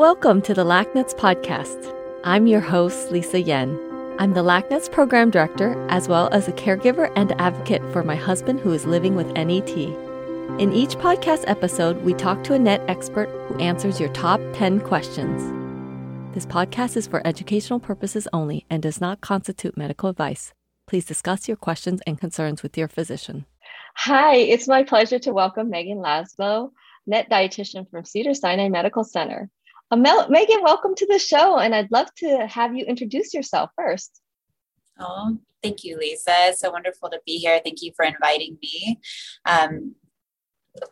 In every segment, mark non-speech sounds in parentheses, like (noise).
Welcome to the LACNETS podcast. I'm your host, Lisa Yen. I'm the LACNETS program director, as well as a caregiver and advocate for my husband who is living with NET. In each podcast episode, we talk to a NET expert who answers your top 10 questions. This podcast is for educational purposes only and does not constitute medical advice. Please discuss your questions and concerns with your physician. Hi, it's my pleasure to welcome Meghan Laszlo, NET dietitian from Cedars-Sinai Medical Center. Uh, Mel- Meghan, welcome to the show, and I'd love to have you introduce yourself first. Oh, thank you, Lisa. It's so wonderful to be here. Thank you for inviting me. Um,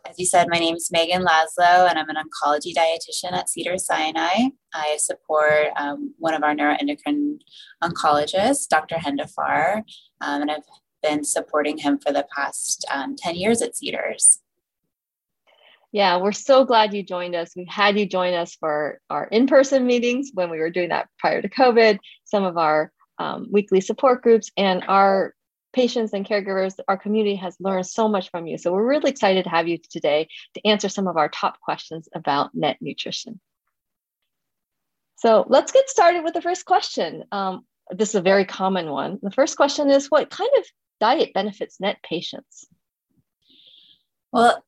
as you said, my name is Meghan Laszlo, and I'm an oncology dietitian at Cedars-Sinai. I support um, one of our neuroendocrine oncologists, Dr. Hendifar, um, and I've been supporting him for the past um, 10 years at Cedars. Yeah, we're so glad you joined us. We had you join us for our in person meetings when we were doing that prior to COVID, some of our um, weekly support groups, and our patients and caregivers, our community has learned so much from you. So we're really excited to have you today to answer some of our top questions about net nutrition. So let's get started with the first question. Um, this is a very common one. The first question is What kind of diet benefits net patients? Well,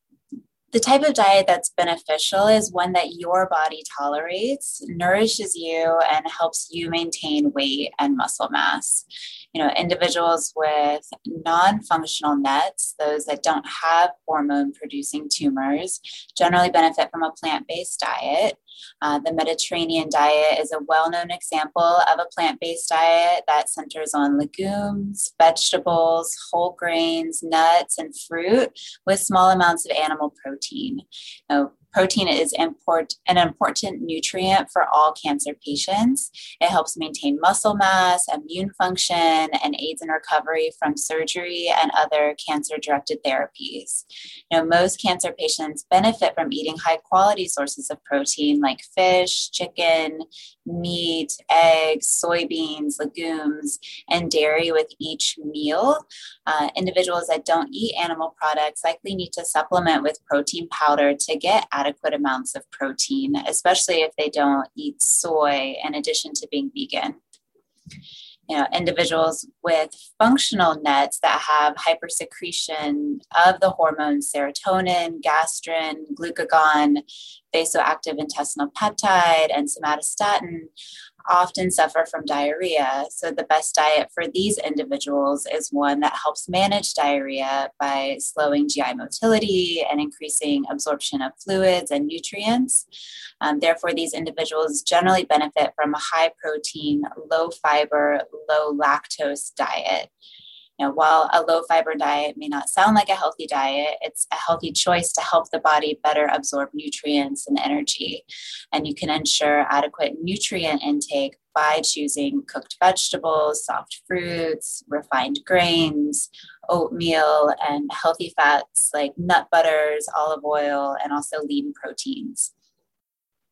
the type of diet that's beneficial is one that your body tolerates, nourishes you, and helps you maintain weight and muscle mass. You know, individuals with non functional nets, those that don't have hormone producing tumors, generally benefit from a plant based diet. Uh, the Mediterranean diet is a well known example of a plant based diet that centers on legumes, vegetables, whole grains, nuts, and fruit with small amounts of animal protein. Protein is import, an important nutrient for all cancer patients. It helps maintain muscle mass, immune function, and aids in recovery from surgery and other cancer directed therapies. You know, most cancer patients benefit from eating high quality sources of protein like fish, chicken, meat, eggs, soybeans, legumes, and dairy with each meal. Uh, individuals that don't eat animal products likely need to supplement with protein powder to get adequate amounts of protein, especially if they don't eat soy in addition to being vegan. You know, individuals with functional nets that have hypersecretion of the hormones serotonin, gastrin, glucagon, vasoactive intestinal peptide, and somatostatin often suffer from diarrhea. So, the best diet for these individuals is one that helps manage diarrhea by slowing GI motility and increasing absorption of fluids and nutrients. Um, therefore, these individuals generally benefit from a high protein, low fiber, low lactose diet. You know, while a low fiber diet may not sound like a healthy diet, it's a healthy choice to help the body better absorb nutrients and energy. And you can ensure adequate nutrient intake by choosing cooked vegetables, soft fruits, refined grains, oatmeal, and healthy fats like nut butters, olive oil, and also lean proteins.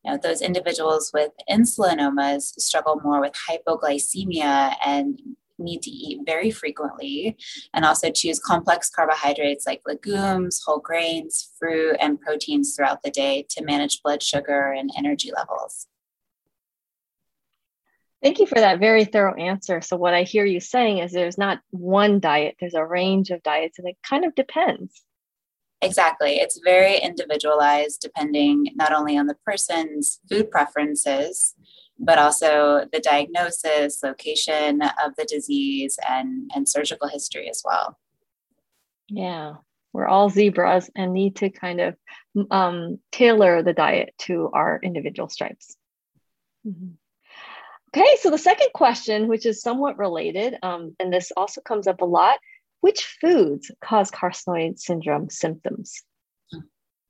Now, those individuals with insulinomas struggle more with hypoglycemia and need to eat very frequently and also choose complex carbohydrates like legumes, whole grains, fruit, and proteins throughout the day to manage blood sugar and energy levels. Thank you for that very thorough answer. So, what I hear you saying is there's not one diet, there's a range of diets, and it kind of depends. Exactly. It's very individualized depending not only on the person's food preferences, but also the diagnosis, location of the disease, and, and surgical history as well. Yeah, we're all zebras and need to kind of um, tailor the diet to our individual stripes. Mm-hmm. Okay, so the second question, which is somewhat related, um, and this also comes up a lot which foods cause carcinoid syndrome symptoms?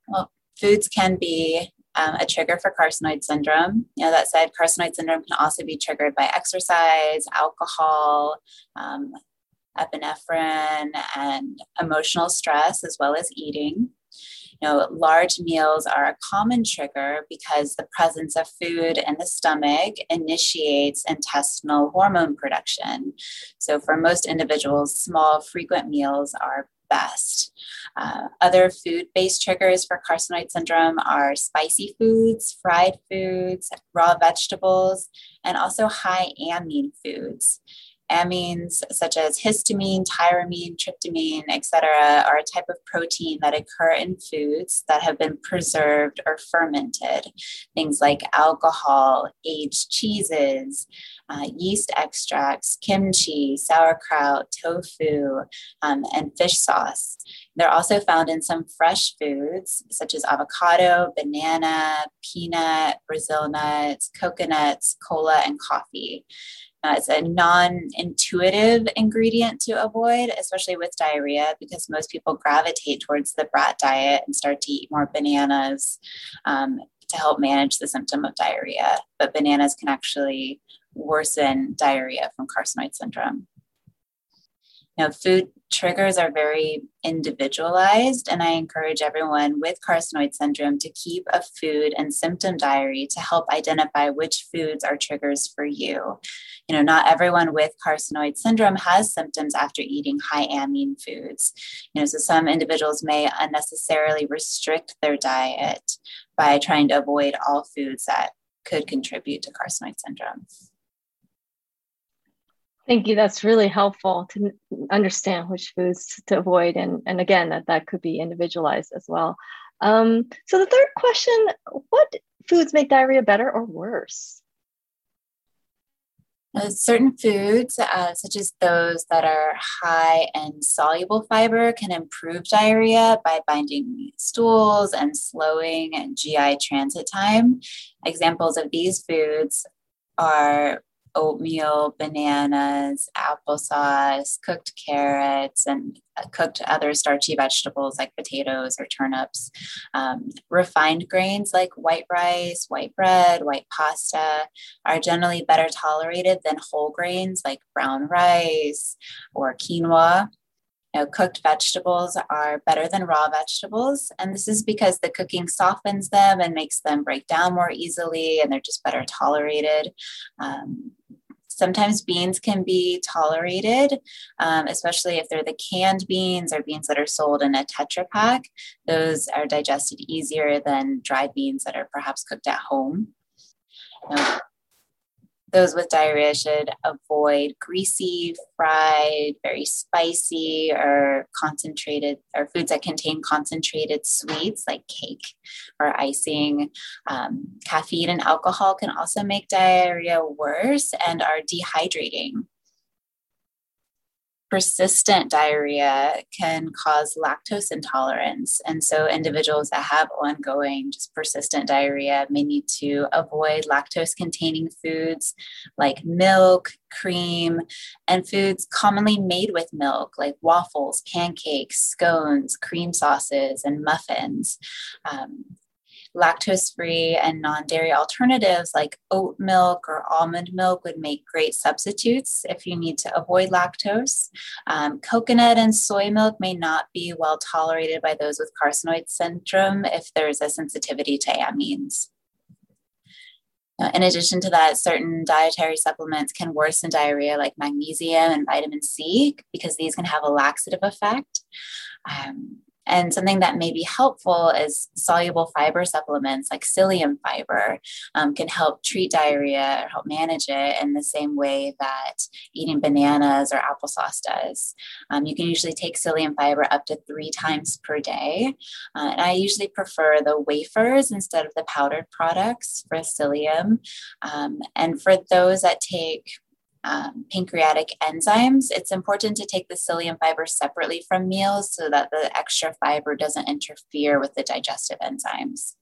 Well, foods can be um, a trigger for carcinoid syndrome. You know, that said, carcinoid syndrome can also be triggered by exercise, alcohol, um, epinephrine, and emotional stress, as well as eating. You know, large meals are a common trigger because the presence of food in the stomach initiates intestinal hormone production. So, for most individuals, small, frequent meals are best. Uh, other food based triggers for carcinoid syndrome are spicy foods, fried foods, raw vegetables, and also high amine foods. Amines such as histamine, tyramine, tryptamine, etc., are a type of protein that occur in foods that have been preserved or fermented. Things like alcohol, aged cheeses, uh, yeast extracts, kimchi, sauerkraut, tofu, um, and fish sauce. They're also found in some fresh foods such as avocado, banana, peanut, Brazil nuts, coconuts, cola, and coffee. Uh, it's a non intuitive ingredient to avoid, especially with diarrhea, because most people gravitate towards the brat diet and start to eat more bananas um, to help manage the symptom of diarrhea. But bananas can actually worsen diarrhea from carcinoid syndrome Now, food triggers are very individualized, and I encourage everyone with carcinoid syndrome to keep a food and symptom diary to help identify which foods are triggers for you. You know, not everyone with carcinoid syndrome has symptoms after eating high amine foods. You know, so some individuals may unnecessarily restrict their diet by trying to avoid all foods that could contribute to carcinoid syndrome. Thank you. That's really helpful to understand which foods to avoid. And, and again, that, that could be individualized as well. Um, so the third question, what foods make diarrhea better or worse? Uh, certain foods, uh, such as those that are high in soluble fiber, can improve diarrhea by binding stools and slowing GI transit time. Examples of these foods are oatmeal, bananas, applesauce, cooked carrots, and uh, cooked other starchy vegetables like potatoes or turnips. Um, refined grains like white rice, white bread, white pasta are generally better tolerated than whole grains like brown rice or quinoa. Know, cooked vegetables are better than raw vegetables. And this is because the cooking softens them and makes them break down more easily, and they're just better tolerated. Um, sometimes beans can be tolerated, um, especially if they're the canned beans or beans that are sold in a Tetra Pak. Those are digested easier than dried beans that are perhaps cooked at home. Those with diarrhea should avoid greasy, fried, very spicy, or concentrated, or foods that contain concentrated sweets like cake or icing. Um, caffeine and alcohol can also make diarrhea worse and are dehydrating persistent diarrhea can cause lactose intolerance. And so, individuals that have ongoing, just persistent diarrhea may need to avoid lactose containing foods like milk, cream, and foods commonly made with milk, like waffles, pancakes, scones, cream sauces, and muffins. Um, lactose free and non dairy alternatives like oat milk or almond milk would make great substitutes if you need to avoid lactose. Um, coconut and soy milk may not be well tolerated by those with carcinoid syndrome if there's a sensitivity to amines. In addition to that, certain dietary supplements can worsen diarrhea, like magnesium and vitamin C, because these can have a laxative effect. Um, and something that may be helpful is soluble fiber supplements like psyllium fiber um, can help treat diarrhea or help manage it in the same way that eating bananas or applesauce does. Um, you can usually take psyllium fiber up to three times per day. Uh, and I usually prefer the wafers instead of the powdered products for psyllium. Um, and for those that take um, pancreatic enzymes, it's important to take the psyllium fiber separately from meals so that the extra fiber doesn't interfere with the digestive enzymes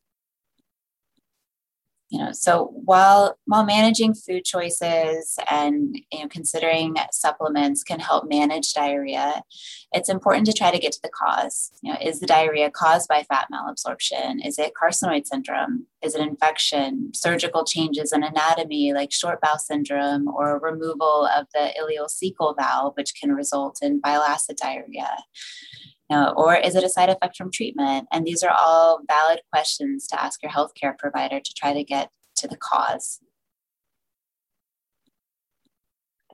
you know so while while managing food choices and you know considering supplements can help manage diarrhea it's important to try to get to the cause. You know is the diarrhea caused by fat malabsorption? Is it carcinoid syndrome? Is it infection? Surgical changes in anatomy like short bowel syndrome or removal of the ileocecal valve which can result in bile acid diarrhea know, or is it a side effect from treatment? And these are all valid questions to ask your healthcare provider to try to get to the cause.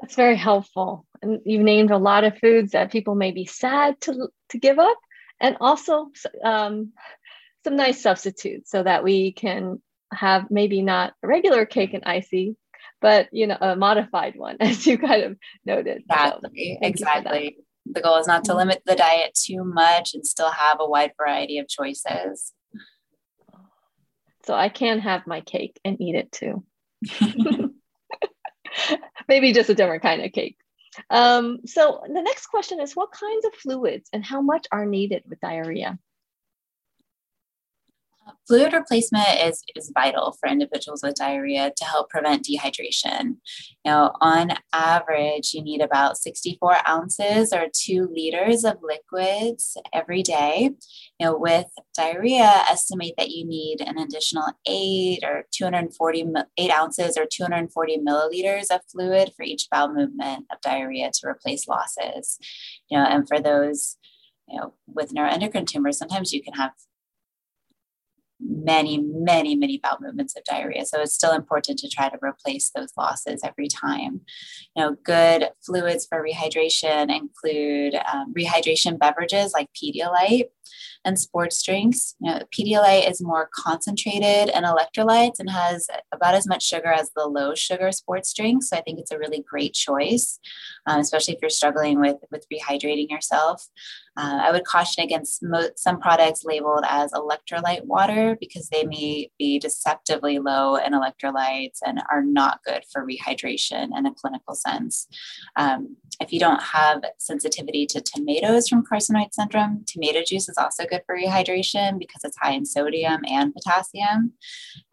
That's very helpful. And you've named a lot of foods that people may be sad to, to give up, and also um, some nice substitutes so that we can have maybe not a regular cake and icy, but you know a modified one, (laughs) as you kind of noted. Exactly. So exactly. The goal is not to mm-hmm. limit the diet too much and still have a wide variety of choices. So I can have my cake and eat it too. (laughs) (laughs) maybe just a different kind of cake. Um, so the next question is what kinds of fluids and how much are needed with diarrhea? Fluid replacement is, is vital for individuals with diarrhea to help prevent dehydration. Know, on average, you need about 64 ounces or two liters of liquids every day. You know, with diarrhea, estimate that you need an additional eight or 240 eight ounces or 240 milliliters of fluid for each bowel movement of diarrhea to replace losses. You know, and for those you know, with neuroendocrine tumors, sometimes you can have many, many, many bowel movements of diarrhea. So it's still important to try to replace those losses every time. You know, good fluids for rehydration include um, rehydration beverages like Pedialyte and sports drinks. You know, Pedialyte is more concentrated in electrolytes and has about as much sugar as the low sugar sports drinks. So I think it's a really great choice, um, especially if you're struggling with, with rehydrating yourself. Uh, I would caution against mo- some products labeled as electrolyte water because they may be deceptively low in electrolytes and are not good for rehydration in a clinical sense. Um, if you don't have sensitivity to tomatoes from carcinoid syndrome, tomato juice is also good for rehydration because it's high in sodium and potassium.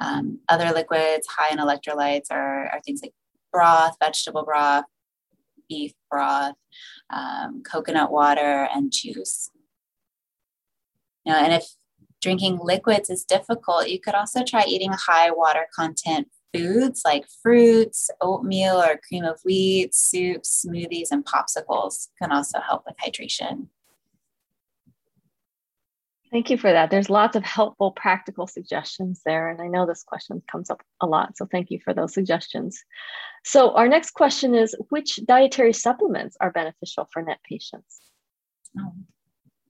Um, other liquids high in electrolytes are, are things like broth, vegetable broth, beef broth, um, coconut water, and juice. Know, and if drinking liquids is difficult, you could also try eating high water content foods like fruits, oatmeal or cream of wheat, soups, smoothies, and popsicles can also help with hydration. Thank you for that. There's lots of helpful practical suggestions there. And I know this question comes up a lot. So thank you for those suggestions. So our next question is, which dietary supplements are beneficial for NET patients? Oh,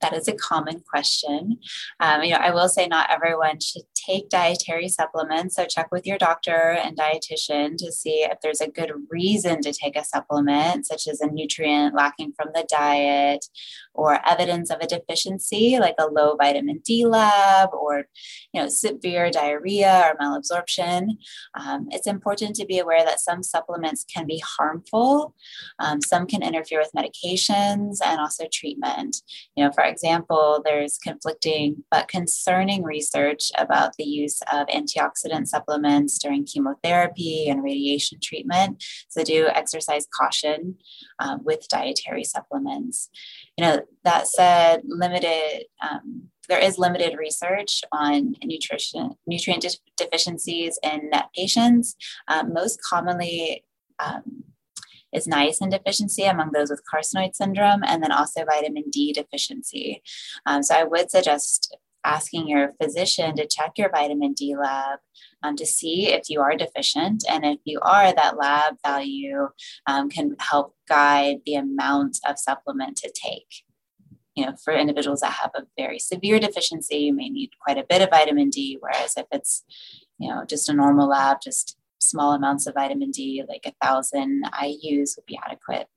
that is a common question. Um, you know, I will say not everyone should take dietary supplements. So check with your doctor and dietitian to see if there's a good reason to take a supplement, such as a nutrient lacking from the diet, or evidence of a deficiency, like a low vitamin D lab, or you know, severe diarrhea or malabsorption. Um, it's important to be aware that some supplements can be harmful. Um, some can interfere with medications and also treatment. You know, for example, there's conflicting but concerning research about the use of antioxidant supplements during chemotherapy and radiation treatment. So do exercise caution um, with dietary supplements. You know, that said, limited um, there is limited research on nutrition nutrient de- deficiencies in NET patients. Um, most commonly um, is niacin deficiency among those with carcinoid syndrome, and then also vitamin D deficiency. Um, so I would suggest asking your physician to check your vitamin D lab um, to see if you are deficient. And if you are, that lab value um, can help guide the amount of supplement to take. You know, for individuals that have a very severe deficiency, you may need quite a bit of vitamin D. Whereas if it's, you know, just a normal lab, just small amounts of vitamin D, like a thousand IUs, would be adequate.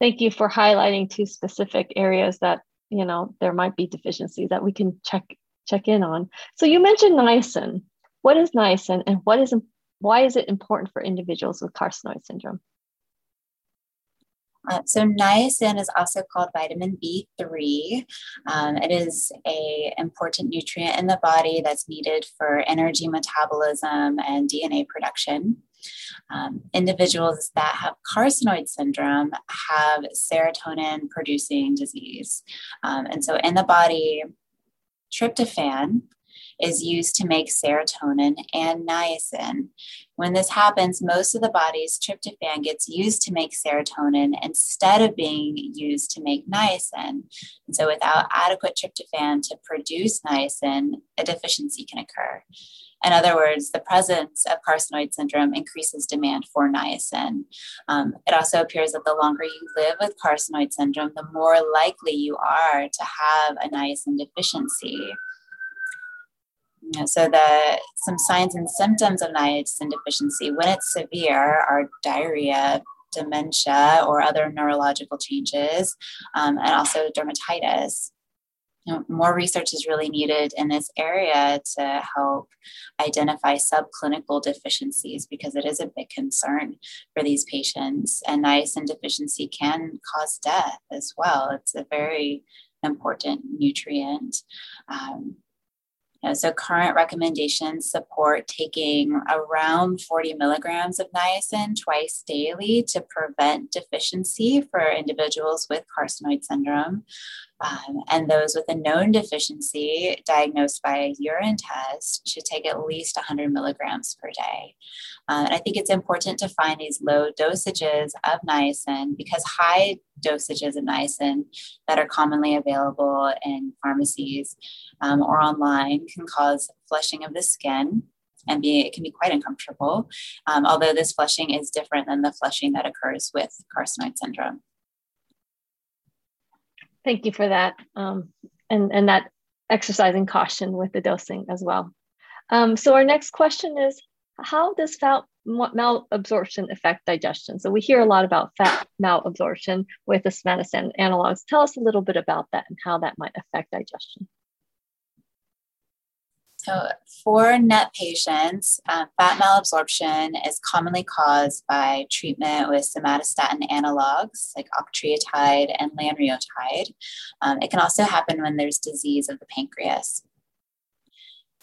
Thank you for highlighting two specific areas that you know there might be deficiencies that we can check check in on. So you mentioned niacin. What is niacin, and what is why is it important for individuals with carcinoid syndrome? Uh, so niacin is also called vitamin B3. Um, it is a important nutrient in the body that's needed for energy metabolism and DNA production. Um, individuals that have carcinoid syndrome have serotonin producing disease. Um, and so in the body, tryptophan is used to make serotonin and niacin. When this happens, most of the body's tryptophan gets used to make serotonin instead of being used to make niacin. And so, without adequate tryptophan to produce niacin, a deficiency can occur. In other words, the presence of carcinoid syndrome increases demand for niacin. Um, it also appears that the longer you live with carcinoid syndrome, the more likely you are to have a niacin deficiency. So the some signs and symptoms of niacin deficiency when it's severe are diarrhea, dementia, or other neurological changes, um, and also dermatitis you know, more research is really needed in this area to help identify subclinical deficiencies because it is a big concern for these patients. And niacin deficiency can cause death as well. It's a very important nutrient. Um, you know, so current recommendations support taking around 40 milligrams of niacin twice daily to prevent deficiency for individuals with carcinoid syndrome. Um, and those with a known deficiency diagnosed by a urine test should take at least 100 milligrams per day. Uh, and I think it's important to find these low dosages of niacin because high dosages of niacin that are commonly available in pharmacies um, or online can cause flushing of the skin and be it can be quite uncomfortable um, although this flushing is different than the flushing that occurs with carcinoid syndrome Thank you for that. Um, and, and that exercising caution with the dosing as well. Um, so our next question is, how does fat malabsorption affect digestion? So we hear a lot about fat malabsorption with the somatostatin analogs. Tell us a little bit about that and how that might affect digestion. So, for NET patients, um, fat malabsorption is commonly caused by treatment with somatostatin analogs like octreotide and lanreotide. Um, it can also happen when there's disease of the pancreas.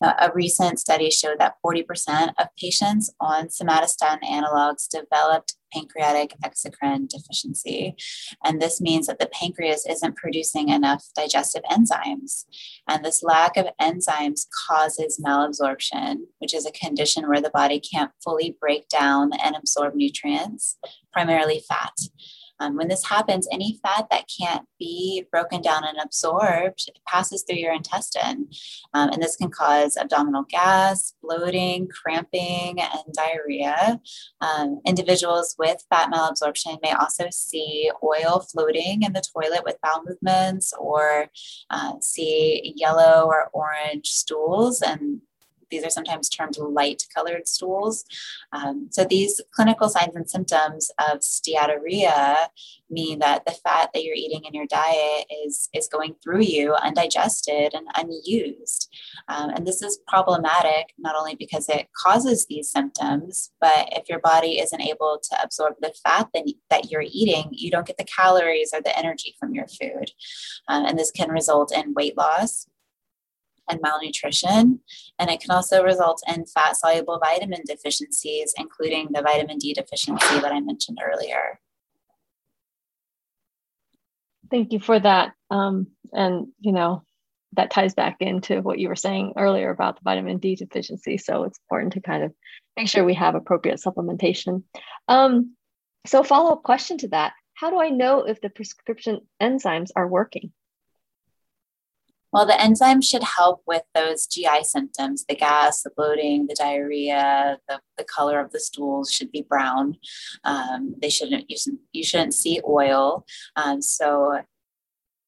Uh, a recent study showed that 40% of patients on somatostatin analogs developed pancreatic exocrine deficiency. And this means that the pancreas isn't producing enough digestive enzymes. And this lack of enzymes causes malabsorption, which is a condition where the body can't fully break down and absorb nutrients, primarily fat. Um, when this happens, any fat that can't be broken down and absorbed passes through your intestine. Um, and this can cause abdominal gas, bloating, cramping, and diarrhea. Um, individuals with fat malabsorption may also see oil floating in the toilet with bowel movements or uh, see yellow or orange stools and these are sometimes termed light colored stools. Um, so these clinical signs and symptoms of steatorrhea mean that the fat that you're eating in your diet is, is going through you undigested and unused. Um, and this is problematic not only because it causes these symptoms, but if your body isn't able to absorb the fat that, that you're eating, you don't get the calories or the energy from your food. Um, and this can result in weight loss, and malnutrition. And it can also result in fat soluble vitamin deficiencies, including the vitamin D deficiency that I mentioned earlier. Thank you for that. Um, and, you know, that ties back into what you were saying earlier about the vitamin D deficiency. So it's important to kind of make sure we have appropriate supplementation. Um, so, follow up question to that How do I know if the prescription enzymes are working? Well, the enzyme should help with those GI symptoms the gas, the bloating, the diarrhea, the, the color of the stools should be brown. Um, they shouldn't, you, shouldn't, you shouldn't see oil. Um, so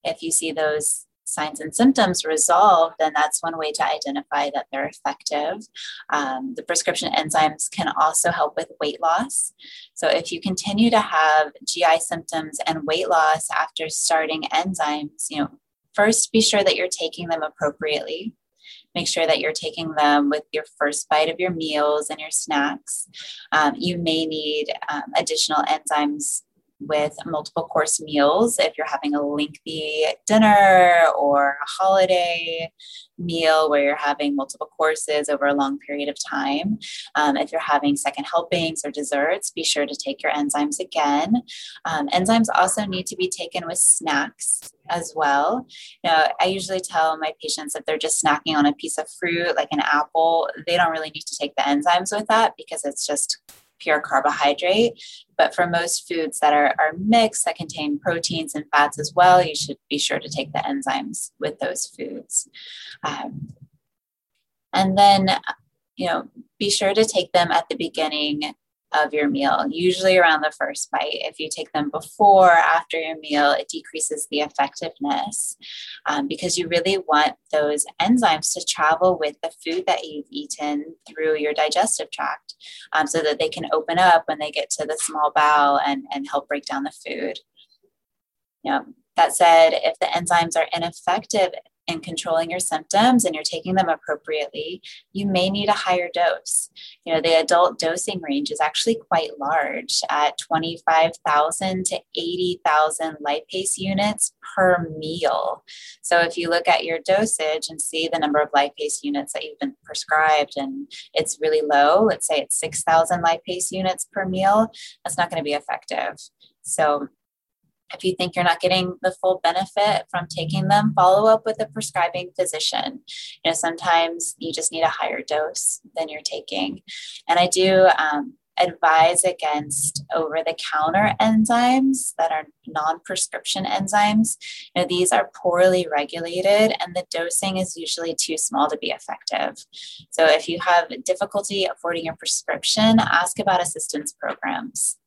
if you see those signs and symptoms resolved, then that's one way to identify that they're effective. Um, the prescription enzymes can also help with weight loss. So if you continue to have GI symptoms and weight loss after starting enzymes, you know, first be sure that you're taking them appropriately. Make sure that you're taking them with your first bite of your meals and your snacks. Um, you may need um, additional enzymes with multiple course meals if you're having a lengthy dinner or a holiday meal where you're having multiple courses over a long period of time. Um, if you're having second helpings or desserts, be sure to take your enzymes again. Um, enzymes also need to be taken with snacks as well. Know, I usually tell my patients if they're just snacking on a piece of fruit like an apple, they don't really need to take the enzymes with that because it's just pure carbohydrate. But for most foods that are, are mixed that contain proteins and fats as well, you should be sure to take the enzymes with those foods. Um, and then, you know, be sure to take them at the beginning of your meal, usually around the first bite. If you take them before, after your meal, it decreases the effectiveness um, because you really want those enzymes to travel with the food that you've eaten through your digestive tract um, so that they can open up when they get to the small bowel and, and help break down the food. Know, that said, if the enzymes are ineffective and controlling your symptoms and you're taking them appropriately, you may need a higher dose. You know, the adult dosing range is actually quite large at 25,000 to 80,000 lipase units per meal. So if you look at your dosage and see the number of lipase units that you've been prescribed and it's really low, let's say it's 6,000 lipase units per meal, that's not going to be effective. So if you think you're not getting the full benefit from taking them, follow up with a prescribing physician. You know, sometimes you just need a higher dose than you're taking. And I do um, advise against over the counter enzymes that are non prescription enzymes. You know, these are poorly regulated and the dosing is usually too small to be effective. So if you have difficulty affording a prescription, ask about assistance programs.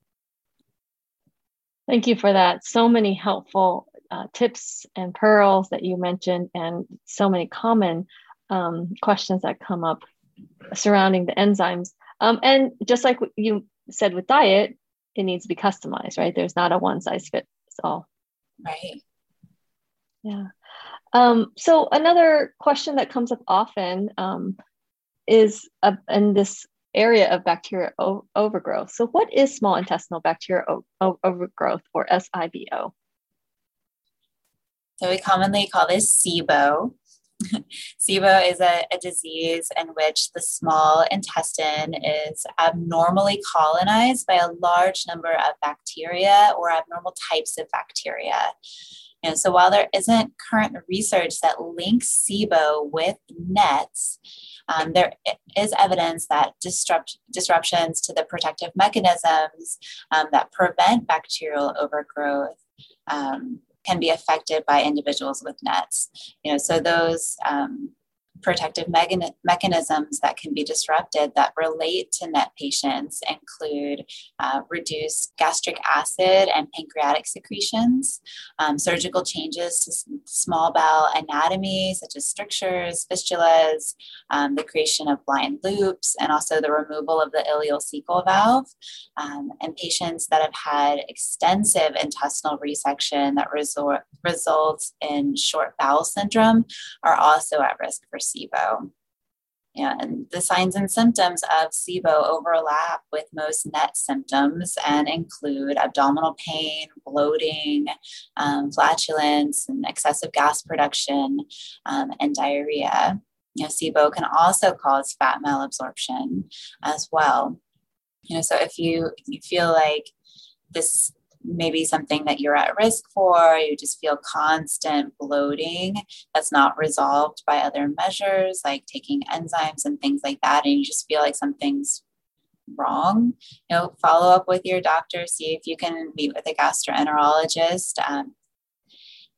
Thank you for that. So many helpful uh, tips and pearls that you mentioned, and so many common um, questions that come up surrounding the enzymes. Um, and just like you said with diet, it needs to be customized, right? There's not a one size fits all. Right. Yeah. Um, so another question that comes up often um, is, uh, and this area of bacteria o- overgrowth. So, what is small intestinal bacterial o- overgrowth or SIBO? So, we commonly call this SIBO. SIBO (laughs) is a, a, disease in which the small intestine is abnormally colonized by a large number of bacteria or abnormal types of bacteria. And so while there isn't current research that links SIBO with NETs, um, there is evidence that disrupt, disruptions to the protective mechanisms um, that prevent bacterial overgrowth um, can be affected by individuals with NETs. You know, so those um, protective mechanisms that can be disrupted that relate to NET patients include uh, reduced gastric acid and pancreatic secretions, um, surgical changes to small bowel anatomy, such as strictures, fistulas, um, the creation of blind loops, and also the removal of the ileal ileocecal valve. Um, and patients that have had extensive intestinal resection that resort, results in short bowel syndrome are also at risk for SIBO. Yeah, and the signs and symptoms of SIBO overlap with most NET symptoms and include abdominal pain, bloating, um, flatulence, and excessive gas production, um, and diarrhea. You know, SIBO can also cause fat malabsorption as well. You know, so if you, you feel like this maybe something that you're at risk for, you just feel constant bloating that's not resolved by other measures like taking enzymes and things like that, and you just feel like something's wrong, you know, follow up with your doctor, see if you can meet with a gastroenterologist. Um,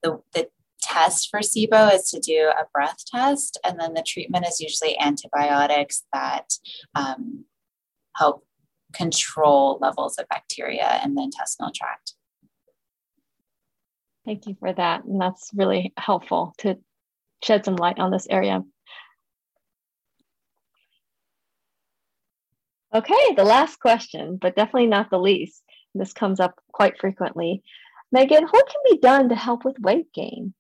the, the test for SIBO is to do a breath test, and then the treatment is usually antibiotics that um, help control levels of bacteria in the intestinal tract. Thank you for that. And that's really helpful to shed some light on this area. Okay, the last question, but definitely not the least. This comes up quite frequently. Meghan, what can be done to help with weight gain?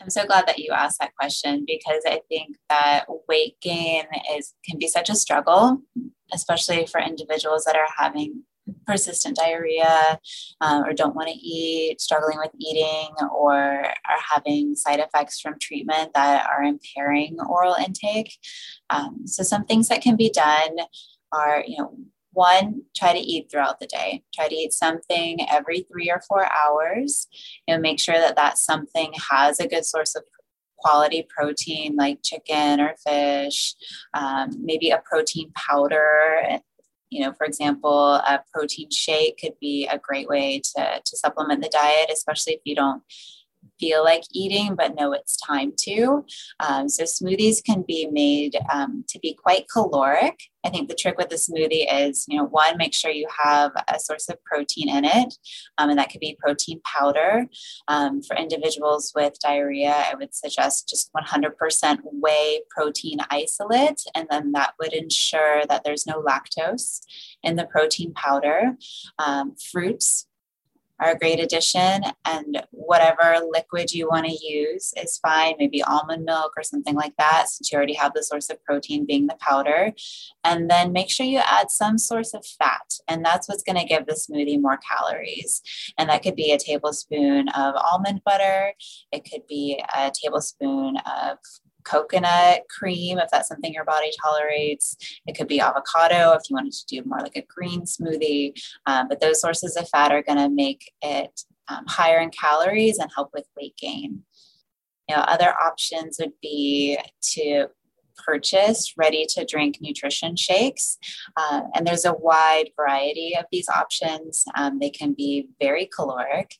I'm so glad that you asked that question because I think that weight gain is can be such a struggle, especially for individuals that are having persistent diarrhea um, or don't want to eat, struggling with eating, or are having side effects from treatment that are impairing oral intake. Um, so, some things that can be done are, you know, one, try to eat throughout the day. Try to eat something every three or four hours. You know, make sure that that something has a good source of quality protein like chicken or fish, um, maybe a protein powder you know, for example, a protein shake could be a great way to, to supplement the diet, especially if you don't feel like eating but know it's time to. Um, so smoothies can be made um, to be quite caloric. I think the trick with the smoothie is, you know, one, make sure you have a source of protein in it, um, and that could be protein powder. Um, for individuals with diarrhea, I would suggest just 100% whey protein isolate, and then that would ensure that there's no lactose in the protein powder. Um, fruits are a great addition. And whatever liquid you want to use is fine, maybe almond milk or something like that, since you already have the source of protein being the powder. And then make sure you add some source of fat. And that's what's going to give the smoothie more calories. And that could be a tablespoon of almond butter, it could be a tablespoon of coconut cream if that's something your body tolerates. It could be avocado if you wanted to do more like a green smoothie. Um, but those sources of fat are going to make it um, higher in calories and help with weight gain. You know, other options would be to purchase ready to drink nutrition shakes. Uh, and there's a wide variety of these options. Um, they can be very caloric.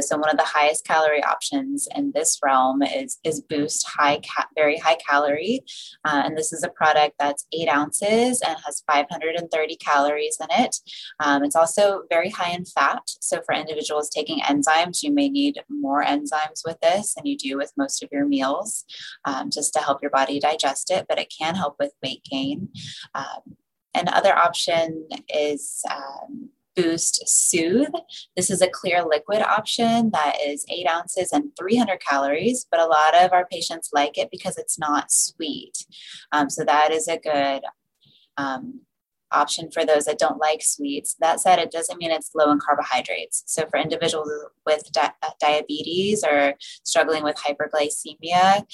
So, one of the highest calorie options in this realm is, is Boost High, ca- very high calorie. Uh, and this is a product that's eight ounces and has 530 calories in it. Um, it's also very high in fat. So, for individuals taking enzymes, you may need more enzymes with this than you do with most of your meals um, just to help your body digest it but it can help with weight gain. Um, another option is um, Boost Soothe. This is a clear liquid option that is eight ounces and 300 calories, but a lot of our patients like it because it's not sweet. Um, so that is a good um, option for those that don't like sweets. That said, it doesn't mean it's low in carbohydrates. So for individuals with di- diabetes or struggling with hyperglycemia,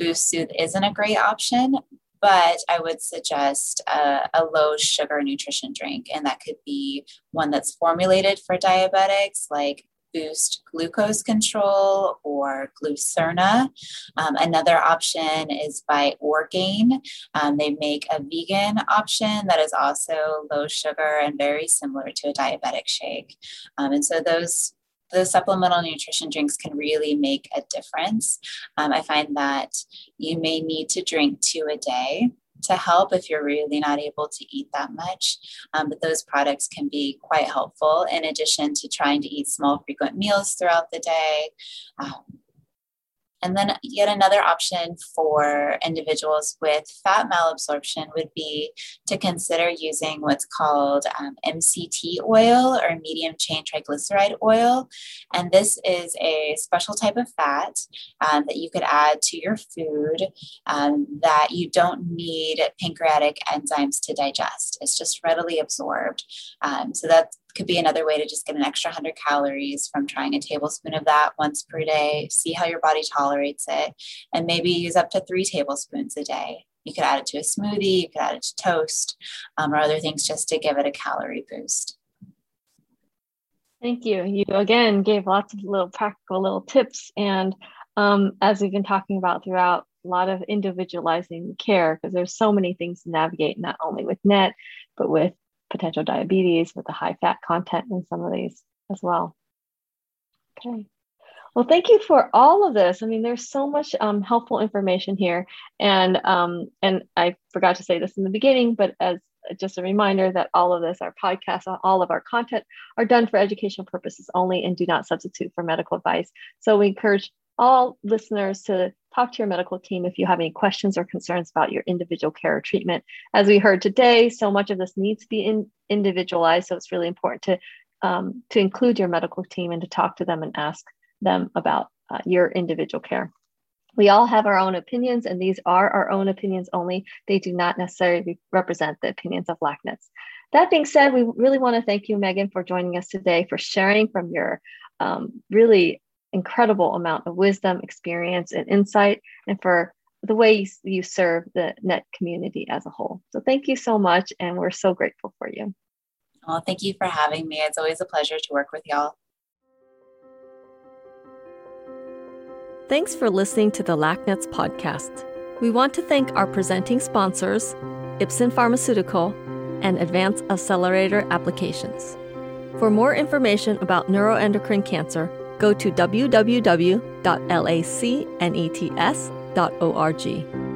Boost Soothe isn't a great option, but I would suggest a, a, low sugar nutrition drink. And that could be one that's formulated for diabetics, like Boost Glucose Control or Glucerna. Um, another option is by Orgain. Um, they make a vegan option that is also low sugar and very similar to a diabetic shake. Um, and so those the supplemental nutrition drinks can really make a difference. Um, I find that you may need to drink two a day to help if you're really not able to eat that much. Um, but those products can be quite helpful in addition to trying to eat small, frequent meals throughout the day. Um, and then yet another option for individuals with fat malabsorption would be to consider using what's called um, MCT oil or medium chain triglyceride oil. And this is a special type of fat um, that you could add to your food um, that you don't need pancreatic enzymes to digest. It's just readily absorbed. Um, so that could be another way to just get an extra 100 calories from trying a tablespoon of that once per day, see how your body tolerates it, and maybe use up to three tablespoons a day. You could add it to a smoothie, you could add it to toast, um, or other things just to give it a calorie boost. Thank you. You again gave lots of little practical little tips. And um, as we've been talking about throughout, a lot of individualizing care because there's so many things to navigate, not only with NET, but with potential diabetes with the high fat content in some of these as well. Okay. Well, thank you for all of this. I mean, there's so much um, helpful information here, and um, and I forgot to say this in the beginning, but as just a reminder that all of this, our podcasts, all of our content, are done for educational purposes only and do not substitute for medical advice. So we encourage all listeners to talk to your medical team if you have any questions or concerns about your individual care or treatment. As we heard today, so much of this needs to be in, individualized. So it's really important to, um, to include your medical team and to talk to them and ask them about uh, your individual care. We all have our own opinions, and these are our own opinions only. They do not necessarily represent the opinions of LACNETS. that being said, we really want to thank you, Meghan, for joining us today, for sharing from your um, really incredible amount of wisdom, experience, and insight, and for the way you, you serve the net community as a whole. So thank you so much, and we're so grateful for you. Well, thank you for having me. It's always a pleasure to work with y'all. Thanks for listening to the LACNETS podcast. We want to thank our presenting sponsors, Ipsen Pharmaceutical and Advanced Accelerator Applications. For more information about neuroendocrine cancer, go to www.lacnets.org.